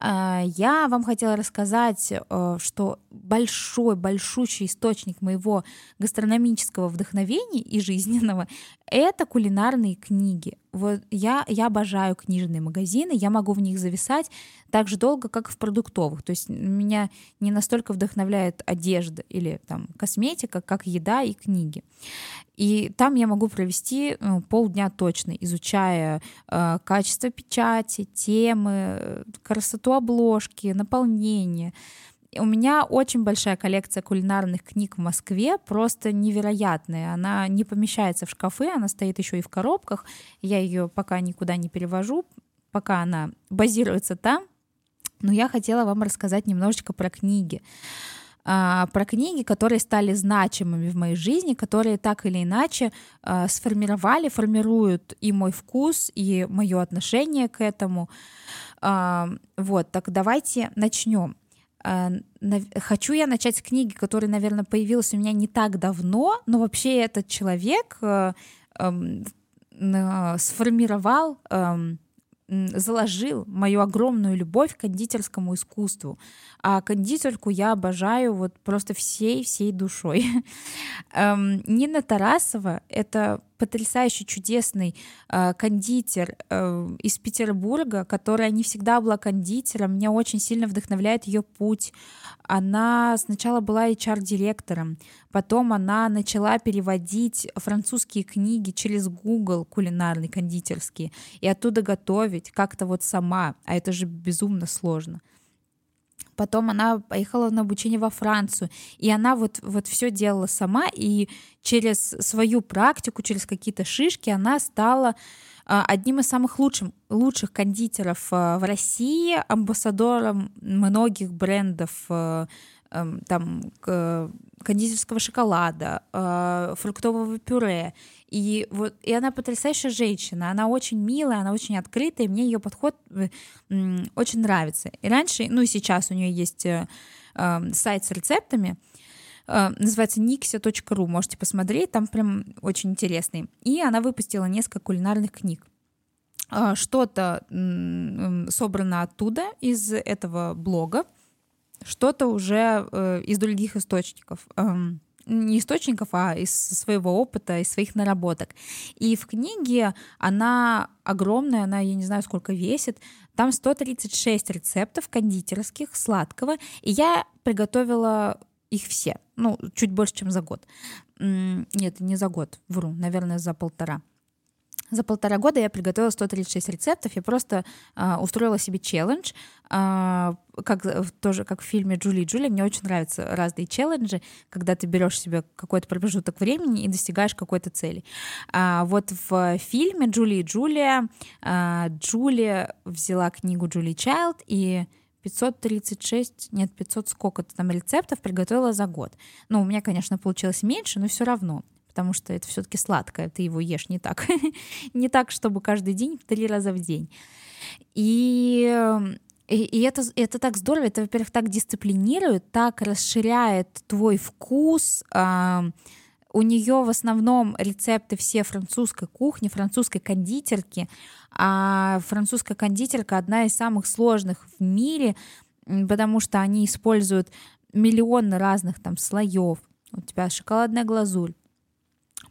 А, я вам хотела рассказать, э, что большой, большущий источник моего гастрономического вдохновения и жизненного — это кулинарные книги. Вот я, я обожаю книжные магазины, я могу в них зависать так же долго, как в продуктовых. То есть меня не настолько вдохновляет одежда или там косметика, как еда и книги. И там я могу провести ну, полдня точно, изучая э, качество печати, темы, красоту обложки, наполнение. У меня очень большая коллекция кулинарных книг в Москве, просто невероятная. Она не помещается в шкафы, она стоит еще и в коробках. Я ее пока никуда не перевожу, пока она базируется там. Но я хотела вам рассказать немножечко про книги. А, про книги, которые стали значимыми в моей жизни, которые так или иначе а, сформировали, формируют и мой вкус, и мое отношение к этому. А, вот, так давайте начнем. Хочу я начать с книги, которая, наверное, появилась у меня не так давно, но вообще этот человек сформировал заложил мою огромную любовь к кондитерскому искусству. А кондитерку я обожаю вот просто всей-всей душой. [LAUGHS] Эм, Нина Тарасова — это потрясающий, чудесный э, кондитер э, из Петербурга, которая не всегда была кондитером. Меня очень сильно вдохновляет ее путь. Она сначала была HR-директором, потом она начала переводить французские книги через Google кулинарный, кондитерские, и оттуда готовить как-то вот сама. А это же безумно сложно. Потом она поехала на обучение во Францию, и она вот, вот все делала сама, и через свою практику, через какие-то шишки она стала а, одним из самых лучших, лучших кондитеров а, в России, амбассадором многих брендов а, эм, там кондитерского шоколада, фруктового пюре. И вот и она потрясающая женщина, она очень милая, она очень открытая, и мне ее подход э, очень нравится. И раньше, ну и сейчас у нее есть э, э, сайт с рецептами, э, называется nixia.ru, можете посмотреть, там прям очень интересный. И она выпустила несколько кулинарных книг. Э, что-то собрано оттуда, из этого блога, что-то уже э, из других источников. Эм, не источников, а из своего опыта, из своих наработок. И в книге она огромная, она, я не знаю, сколько весит. Там 136 рецептов кондитерских, сладкого. И я приготовила их все. Ну, чуть больше, чем за год. Нет, не за год, вру, наверное, за полтора. За полтора года я приготовила 136 рецептов. Я просто э, устроила себе челлендж, э, как тоже как в фильме Джули и Джули. Мне очень нравятся разные челленджи, когда ты берешь себе какой-то промежуток времени и достигаешь какой-то цели. А, вот в фильме Джули и Джулия э, Джулия взяла книгу Джули Чайлд и 536, нет, 500 сколько-то там рецептов приготовила за год. Ну, у меня, конечно, получилось меньше, но все равно потому что это все-таки сладкое, ты его ешь не так, [LAUGHS] не так, чтобы каждый день три раза в день. И и, и это, это так здорово, это, во-первых, так дисциплинирует, так расширяет твой вкус. А, у нее в основном рецепты все французской кухни, французской кондитерки, а французская кондитерка одна из самых сложных в мире, потому что они используют миллионы разных там слоев. У тебя шоколадная глазурь,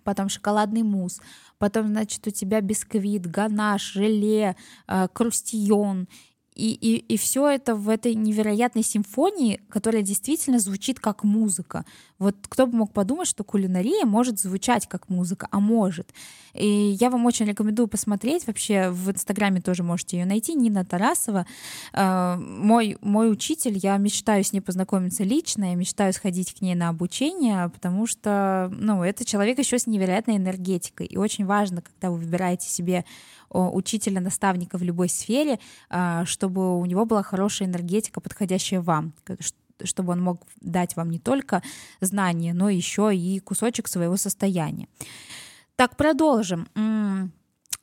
потом шоколадный мусс, потом, значит, у тебя бисквит, ганаш, желе, э, крустион и, и, и все это в этой невероятной симфонии, которая действительно звучит как музыка. Вот кто бы мог подумать, что кулинария может звучать как музыка, а может. И я вам очень рекомендую посмотреть. Вообще в Инстаграме тоже можете ее найти. Нина Тарасова. Э, мой, мой учитель, я мечтаю с ней познакомиться лично, я мечтаю сходить к ней на обучение, потому что ну, это человек еще с невероятной энергетикой. И очень важно, когда вы выбираете себе учителя, наставника в любой сфере, а, чтобы у него была хорошая энергетика, подходящая вам, чтобы он мог дать вам не только знания, но еще и кусочек своего состояния. Так, продолжим.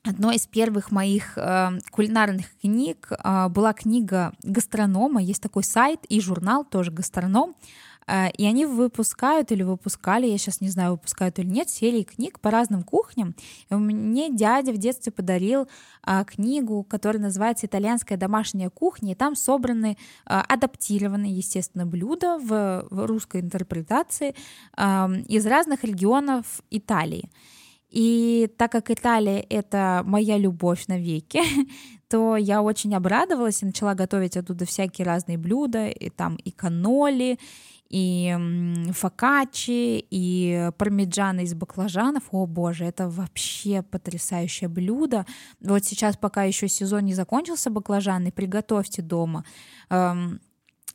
Одной из первых моих э, кулинарных книг э, была книга гастронома. Есть такой сайт и журнал, тоже гастроном. Э, и они выпускают или выпускали, я сейчас не знаю, выпускают или нет, серии книг по разным кухням. И мне дядя в детстве подарил а, книгу, которая называется «Итальянская домашняя кухня», и там собраны а, адаптированные, естественно, блюда в, в русской интерпретации а, из разных регионов Италии. И так как Италия — это моя любовь навеки, [LAUGHS] то я очень обрадовалась и начала готовить оттуда всякие разные блюда, и там и каноли, и фокаччи, и пармиджаны из баклажанов. О боже, это вообще потрясающее блюдо. Вот сейчас, пока еще сезон не закончился баклажаны, приготовьте дома. Эм,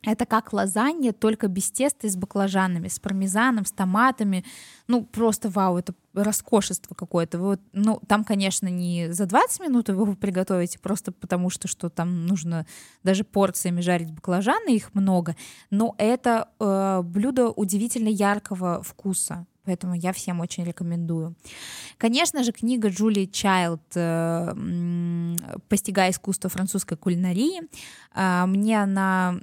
это как лазанья, только без теста и с баклажанами, с пармезаном, с томатами. Ну, просто вау, это роскошество какое-то. Вот, ну, там, конечно, не за 20 минут вы его приготовите, просто потому что, что там нужно даже порциями жарить баклажаны, их много. Но это э, блюдо удивительно яркого вкуса. Поэтому я всем очень рекомендую. Конечно же, книга Джулии Чайлд «Постигая искусство французской кулинарии». А, мне она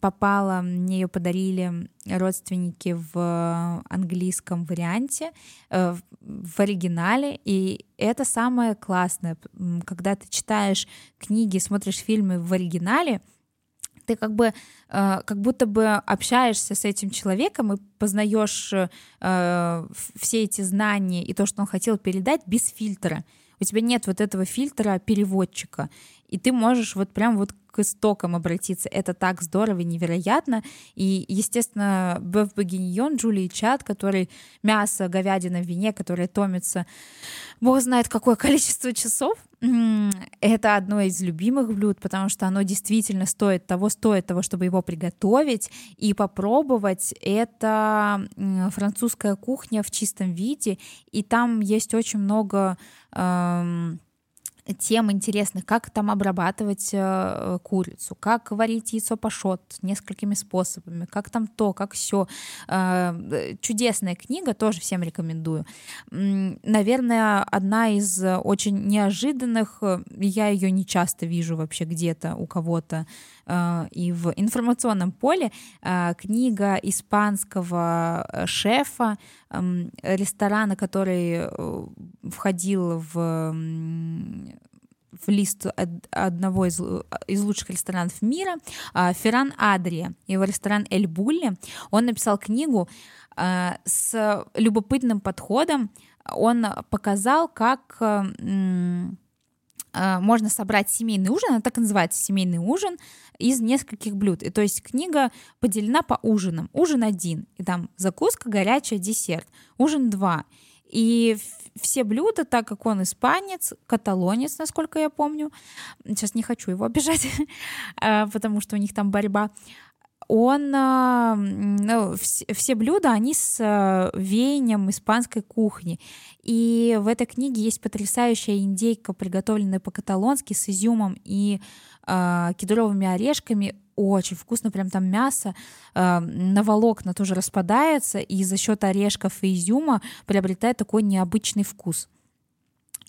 попала, мне ее подарили родственники в английском варианте, э, в оригинале, и это самое классное, когда ты читаешь книги, смотришь фильмы в оригинале — ты как бы э, как будто бы общаешься с этим человеком и познаешь э, все эти знания и то, что он хотел передать без фильтра. У тебя нет вот этого фильтра переводчика, и ты можешь вот прям вот к истокам обратиться. Это так здорово и невероятно. И, естественно, Беф Багиньон, Джулии Чат, который мясо, говядина в вине, которое томится, бог знает какое [LAUGHS] количество часов, это одно из любимых блюд, потому что оно действительно стоит того, стоит того, чтобы его приготовить и попробовать. Это французская кухня в чистом виде, и там есть очень много тем интересных, как там обрабатывать э, курицу, как варить яйцо пашот несколькими способами, как там то, как все. Э, чудесная книга, тоже всем рекомендую. Наверное, одна из очень неожиданных, я ее не часто вижу вообще где-то у кого-то э, и в информационном поле, э, книга испанского шефа э, ресторана, который э, входил в в лист одного из, из лучших ресторанов мира, Ферран Адрия, его ресторан Эль Булли. Он написал книгу с любопытным подходом. Он показал, как можно собрать семейный ужин, она так и называется семейный ужин, из нескольких блюд. И то есть книга поделена по ужинам. Ужин один, и там закуска, горячая, десерт. Ужин два. И все блюда, так как он испанец, каталонец, насколько я помню, сейчас не хочу его обижать, а, [LAUGHS] потому что у них там борьба, он, а, ну, все блюда, они с а, веянием испанской кухни. И в этой книге есть потрясающая индейка, приготовленная по-каталонски с изюмом и э, кедровыми орешками очень вкусно, прям там мясо э, на волокна тоже распадается, и за счет орешков и изюма приобретает такой необычный вкус.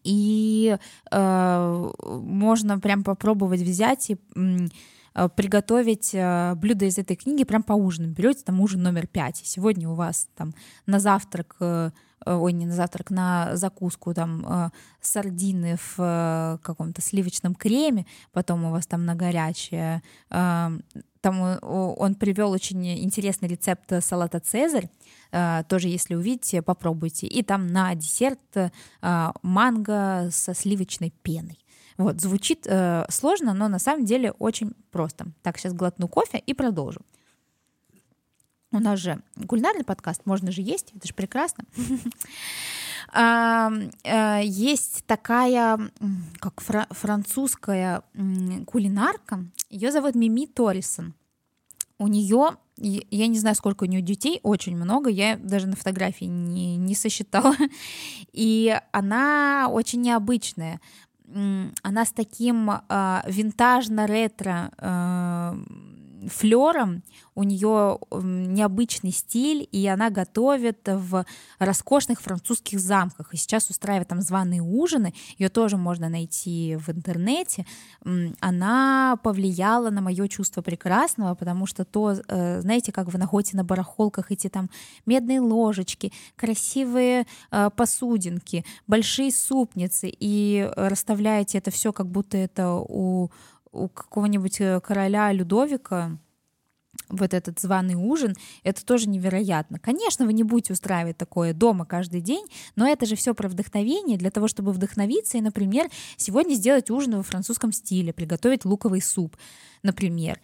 И э, можно прям попробовать взять и э, приготовить э, блюдо из этой книги прям по ужину. Берете там ужин номер пять, сегодня у вас там на завтрак э, Э, ой, не на завтрак, на закуску там э, сардины в э, каком-то сливочном креме, потом у вас там на горячее. Там он привел очень интересный рецепт салата Цезарь. Тоже, если увидите, попробуйте. И там на десерт манго со сливочной пеной. Вот, звучит э, сложно, но на самом деле очень просто. Так, сейчас глотну кофе и продолжу. У нас же кулинарный подкаст, можно же есть, это же прекрасно. [LAUGHS] Э, есть такая, как французская кулинарка, ее зовут Мими Торрисон. У нее, я не знаю, сколько у нее детей, очень много, я даже на фотографии не, не сосчитала. [LAUGHS] И она очень необычная. Она с таким э, винтажно-ретро э, флером, у нее необычный стиль, и она готовит в роскошных французских замках. И сейчас устраивает там званые ужины, ее тоже можно найти в интернете. Она повлияла на мое чувство прекрасного, потому что то, э, знаете, как вы находите на барахолках эти там медные ложечки, красивые э, посудинки, большие супницы, и расставляете это все, как будто это у у какого-нибудь э, короля Людовика вот этот званый ужин, это тоже невероятно. Конечно, вы не будете устраивать такое дома каждый день, но это же все про вдохновение, для того, чтобы вдохновиться и, например, сегодня сделать ужин во французском стиле, приготовить луковый суп, например.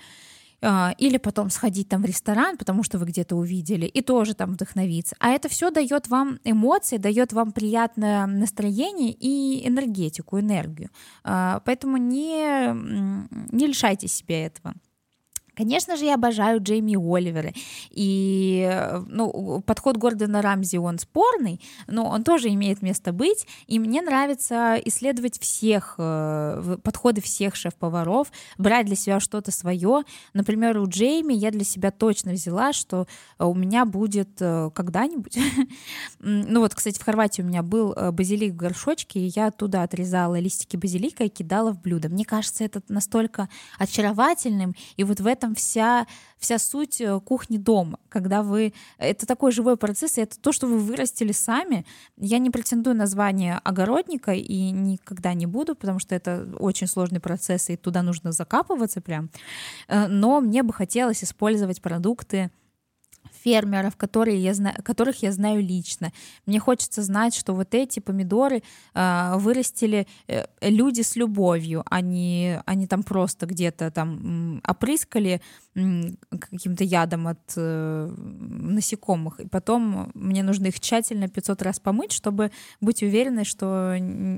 А, или потом сходить там в ресторан, потому что вы где-то увидели, и тоже там вдохновиться. А это все дает вам эмоции, дает вам приятное настроение и энергетику, энергию. А, поэтому не, не лишайте себя этого. Конечно же, я обожаю Джейми Оливера. И ну, подход Гордона Рамзи, он спорный, но он тоже имеет место быть. И мне нравится исследовать всех, э, подходы всех шеф-поваров, брать для себя что-то свое. Например, у Джейми я для себя точно взяла, что у меня будет э, когда-нибудь... [LAUGHS] ну вот, кстати, в Хорватии у меня был э, базилик в горшочке, и я оттуда отрезала листики базилика и кидала в блюдо. Мне кажется, это настолько очаровательным, и вот в этом этом вся, вся суть э, кухни дома, когда вы... Это такой живой процесс, и это то, что вы вырастили сами. Я не претендую на звание огородника и никогда не буду, потому что это очень сложный процесс, и туда нужно закапываться прям. Э, но мне бы хотелось использовать продукты, фермеров, которые я знаю, которых я знаю лично. Мне хочется знать, что вот эти помидоры э, вырастили э, люди с любовью, они, они там просто где-то там опрыскали каким-то ядом от э, насекомых, и потом мне нужно их тщательно 500 раз помыть, чтобы быть уверенной, что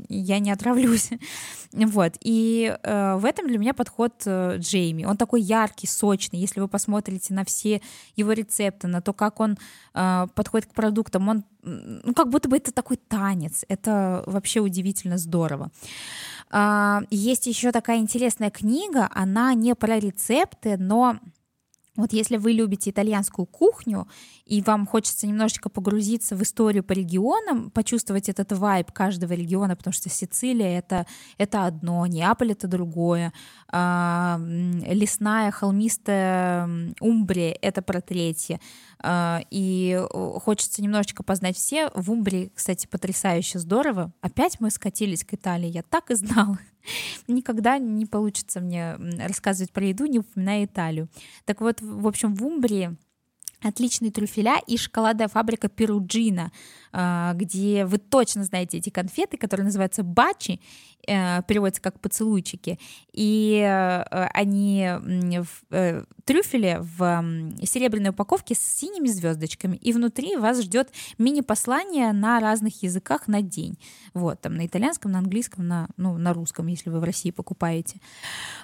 я не отравлюсь. [LAUGHS] вот. И э, в этом для меня подход э, Джейми. Он такой яркий, сочный. Если вы посмотрите на все его рецепты, на то, как он э, подходит к продуктам, он, ну, как будто бы это такой танец. Это вообще удивительно здорово. Э, есть еще такая интересная книга, она не про рецепты, но вот если вы любите итальянскую кухню, и вам хочется немножечко погрузиться в историю по регионам, почувствовать этот вайб каждого региона, потому что Сицилия это, это одно, Неаполь это другое, а, лесная, холмистая Умбрия это про третье. А, и хочется немножечко познать все. В Умбрии, кстати, потрясающе здорово. Опять мы скатились к Италии, я так и знала. [LAUGHS] Никогда не получится мне рассказывать про еду, не упоминая Италию. Так вот, в общем, в Умбрии отличные трюфеля и шоколадная фабрика Перуджина, где вы точно знаете эти конфеты, которые называются бачи, э, переводятся как поцелуйчики, и э, они в э, трюфеле в серебряной упаковке с синими звездочками, и внутри вас ждет мини-послание на разных языках на день. Вот, там на итальянском, на английском, на, ну, на русском, если вы в России покупаете.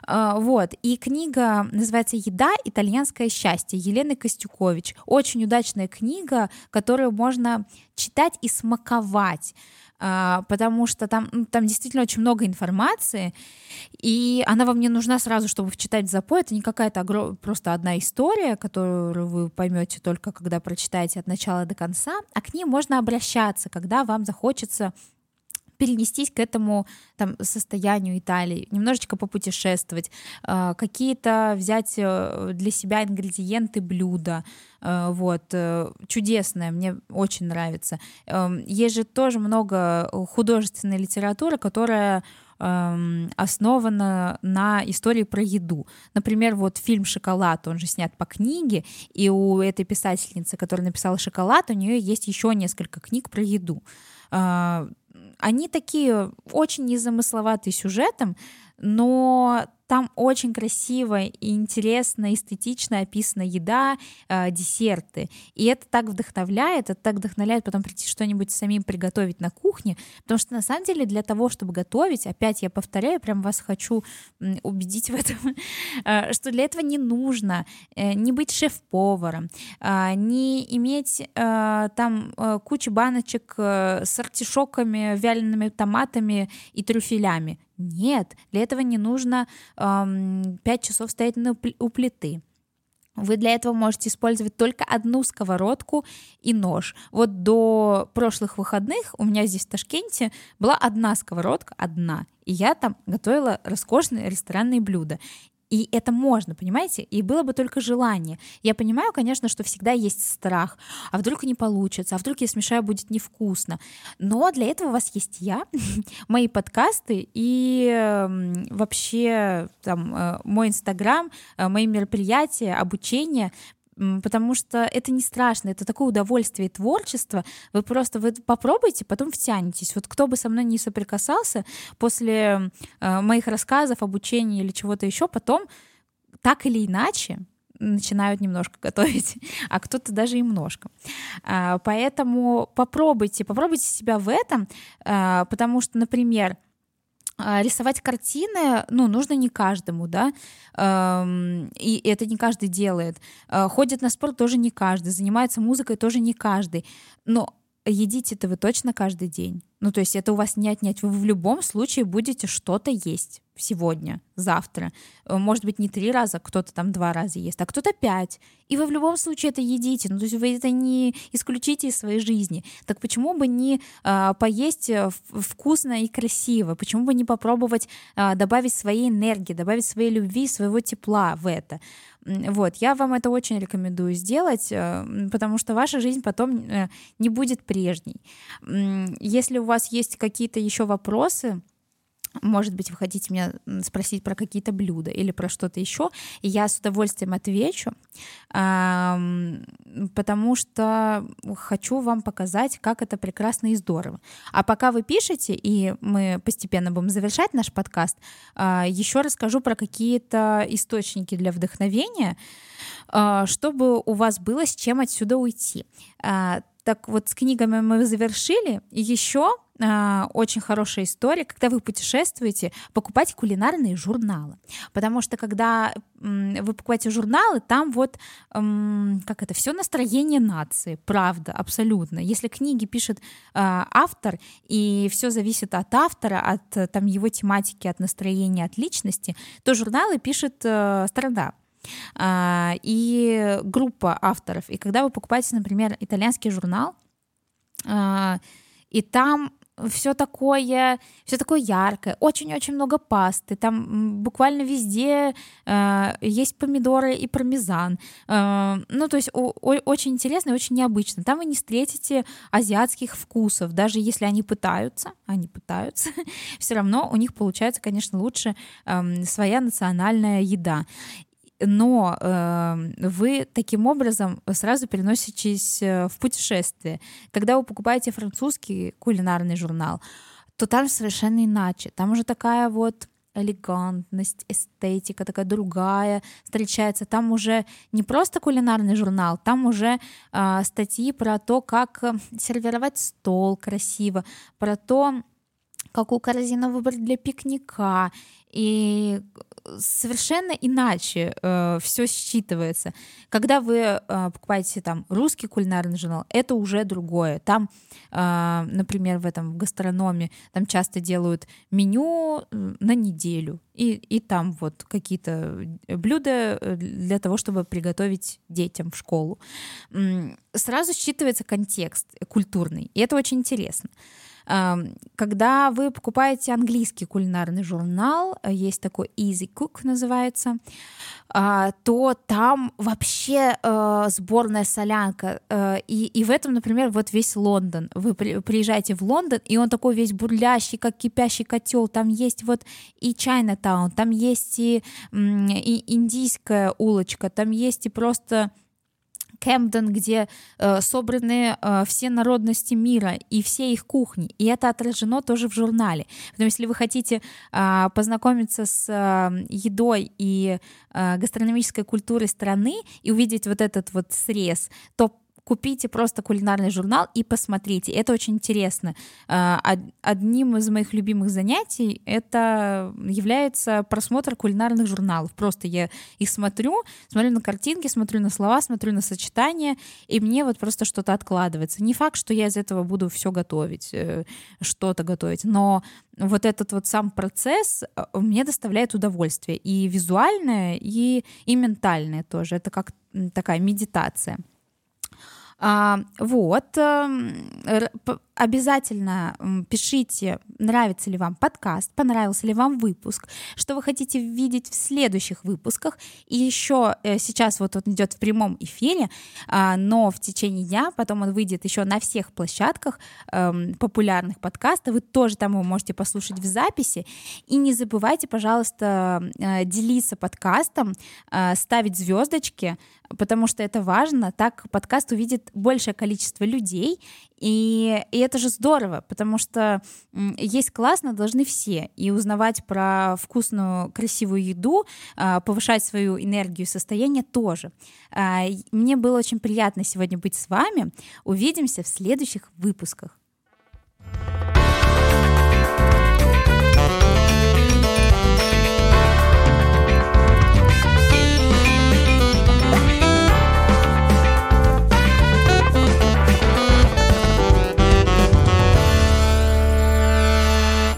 А, вот, и книга называется «Еда. Итальянское счастье» Елены Костюкович. Очень удачная книга, которую можно читать и смаковать. А, потому что там, ну, там действительно очень много информации, и она вам не нужна сразу, чтобы вчитать в запой. Это не какая-то огром... просто одна история, которую вы поймете только когда прочитаете от начала до конца, а к ней можно обращаться, когда вам захочется перенестись к этому там, состоянию Италии, немножечко попутешествовать, а, какие-то взять э, для себя ингредиенты блюда, э, вот, э, чудесное, мне очень нравится. Эм, есть же тоже много художественной литературы, которая эм, основана на истории про еду. Например, вот фильм «Шоколад», он же снят по книге, и у этой писательницы, которая написала «Шоколад», у нее есть еще несколько книг про еду. Они такие очень незамысловатые сюжетом, но там очень красиво и интересно, эстетично описана еда, э, десерты. И это так вдохновляет, это так вдохновляет потом прийти что-нибудь самим приготовить на кухне. Потому что на самом деле для того, чтобы готовить, опять я повторяю, прям вас хочу убедить в этом, [LAUGHS] э, что для этого не нужно э, не быть шеф-поваром, э, не иметь там кучу баночек э, с артишоками, вялеными томатами и трюфелями. Нет, для этого не нужно эм, 5 часов стоять на, у плиты. Вы для этого можете использовать только одну сковородку и нож. Вот до прошлых выходных у меня здесь в Ташкенте была одна сковородка, одна, и я там готовила роскошные ресторанные блюда. И это можно, понимаете? И было бы только желание. Я понимаю, конечно, что всегда есть страх. А вдруг не получится? А вдруг я смешаю, будет невкусно? Но для этого у вас есть я, [LAUGHS] мои подкасты и вообще там э, мой инстаграм, э, мои мероприятия, обучение потому что это не страшно, это такое удовольствие и творчество. Вы просто вы попробуйте, потом втянетесь. Вот кто бы со мной не соприкасался после э, моих рассказов, обучения или чего-то еще, потом так или иначе начинают немножко [LAUGHS] готовить, а кто-то даже и немножко. А, поэтому попробуйте, попробуйте себя в этом, а, потому что, например, рисовать картины, ну, нужно не каждому, да, и это не каждый делает. А, ходит на спорт тоже не каждый, занимается музыкой тоже не каждый. Но едите-то вы точно каждый день. Ну, то есть это у вас не отнять. Вы в любом случае будете что-то есть сегодня, завтра. Э, может быть, не три раза, кто-то там два раза ест, а кто-то пять. И вы в любом случае это едите. Ну, то есть вы это не исключите из своей жизни. Так почему бы не а, поесть э, вкусно и красиво? Почему бы не попробовать а, добавить своей энергии, добавить своей любви, своего тепла в это? Вот, я вам это очень рекомендую сделать, э, потому что ваша жизнь потом не будет прежней. Если у вас есть какие-то еще вопросы, может быть, вы хотите меня спросить про какие-то блюда или про что-то еще, и я с удовольствием отвечу, потому что хочу вам показать, как это прекрасно и здорово. А пока вы пишете, и мы постепенно будем завершать наш подкаст, а, еще расскажу про какие-то источники для вдохновения, а, чтобы у вас было с чем отсюда уйти. А, так вот, с книгами мы завершили. Еще э, очень хорошая история, когда вы путешествуете, покупайте кулинарные журналы, потому что когда вы покупаете журналы, там вот как это все настроение нации, правда, абсолютно. Если книги пишет э, автор и все зависит от автора, от там его тематики, от настроения, от личности, то журналы пишет э, страна. А, и группа авторов. И когда вы покупаете, например, итальянский журнал, а, и там все такое, все такое яркое, очень-очень много пасты, там буквально везде э, есть помидоры и пармезан. Э, ну, то есть о, о, очень интересно и очень необычно. Там вы не встретите азиатских вкусов, даже если они пытаются, они пытаются, [LAUGHS] все равно у них получается, конечно, лучше э, своя национальная еда но э, вы таким образом сразу переноситесь э, в путешествие. Когда вы покупаете французский кулинарный журнал, то там совершенно иначе. Там уже такая вот элегантность, эстетика такая другая встречается. Там уже не просто кулинарный журнал, там уже э, статьи про то, как э, сервировать стол красиво, про то, какую корзину выбрать для пикника. И совершенно иначе э, все считывается. Когда вы э, покупаете там русский кулинарный журнал, это уже другое. Там, э, например, в этом в гастрономе там часто делают меню на неделю, и, и там вот какие-то блюда э, для того, чтобы приготовить детям в школу. Сразу считывается контекст культурный, и это очень интересно. Когда вы покупаете английский кулинарный журнал, э, есть такой Easy Cook называется, а, то там вообще э, сборная солянка. Э, и, и в этом, например, вот весь Лондон. Вы приезжаете в Лондон, и он такой весь бурлящий, как кипящий котел. Там есть вот и Чайна-таун, там есть и, и индийская улочка, там есть и просто Кэмден, где э, собраны э, все народности мира и все их кухни. И это отражено тоже в журнале. Поэтому если вы хотите э, познакомиться с э, едой и э, гастрономической культурой страны и увидеть вот этот вот срез, то купите просто кулинарный журнал и посмотрите. Это очень интересно. А, одним из моих любимых занятий это является просмотр кулинарных журналов. Просто я их смотрю, смотрю на картинки, смотрю на слова, смотрю на сочетания, и мне вот просто что-то откладывается. Не факт, что я из этого буду все готовить, э, что-то готовить, но вот этот вот сам процесс э, мне доставляет удовольствие и визуальное, и, и ментальное тоже. Это как такая медитация. А, вот. Обязательно пишите, нравится ли вам подкаст, понравился ли вам выпуск, что вы хотите видеть в следующих выпусках. И еще э, сейчас вот он идет в прямом эфире, а, но в течение дня потом он выйдет еще на всех площадках эм, популярных подкастов. Вы тоже там его можете послушать в записи. И не забывайте, пожалуйста, э, делиться подкастом, э, ставить звездочки, потому что это важно. Так подкаст увидит большее количество людей, и, и это же здорово, потому что есть классно должны все. И узнавать про вкусную, красивую еду, а, повышать свою энергию и состояние тоже. А, мне было очень приятно сегодня быть с вами. Увидимся в следующих выпусках.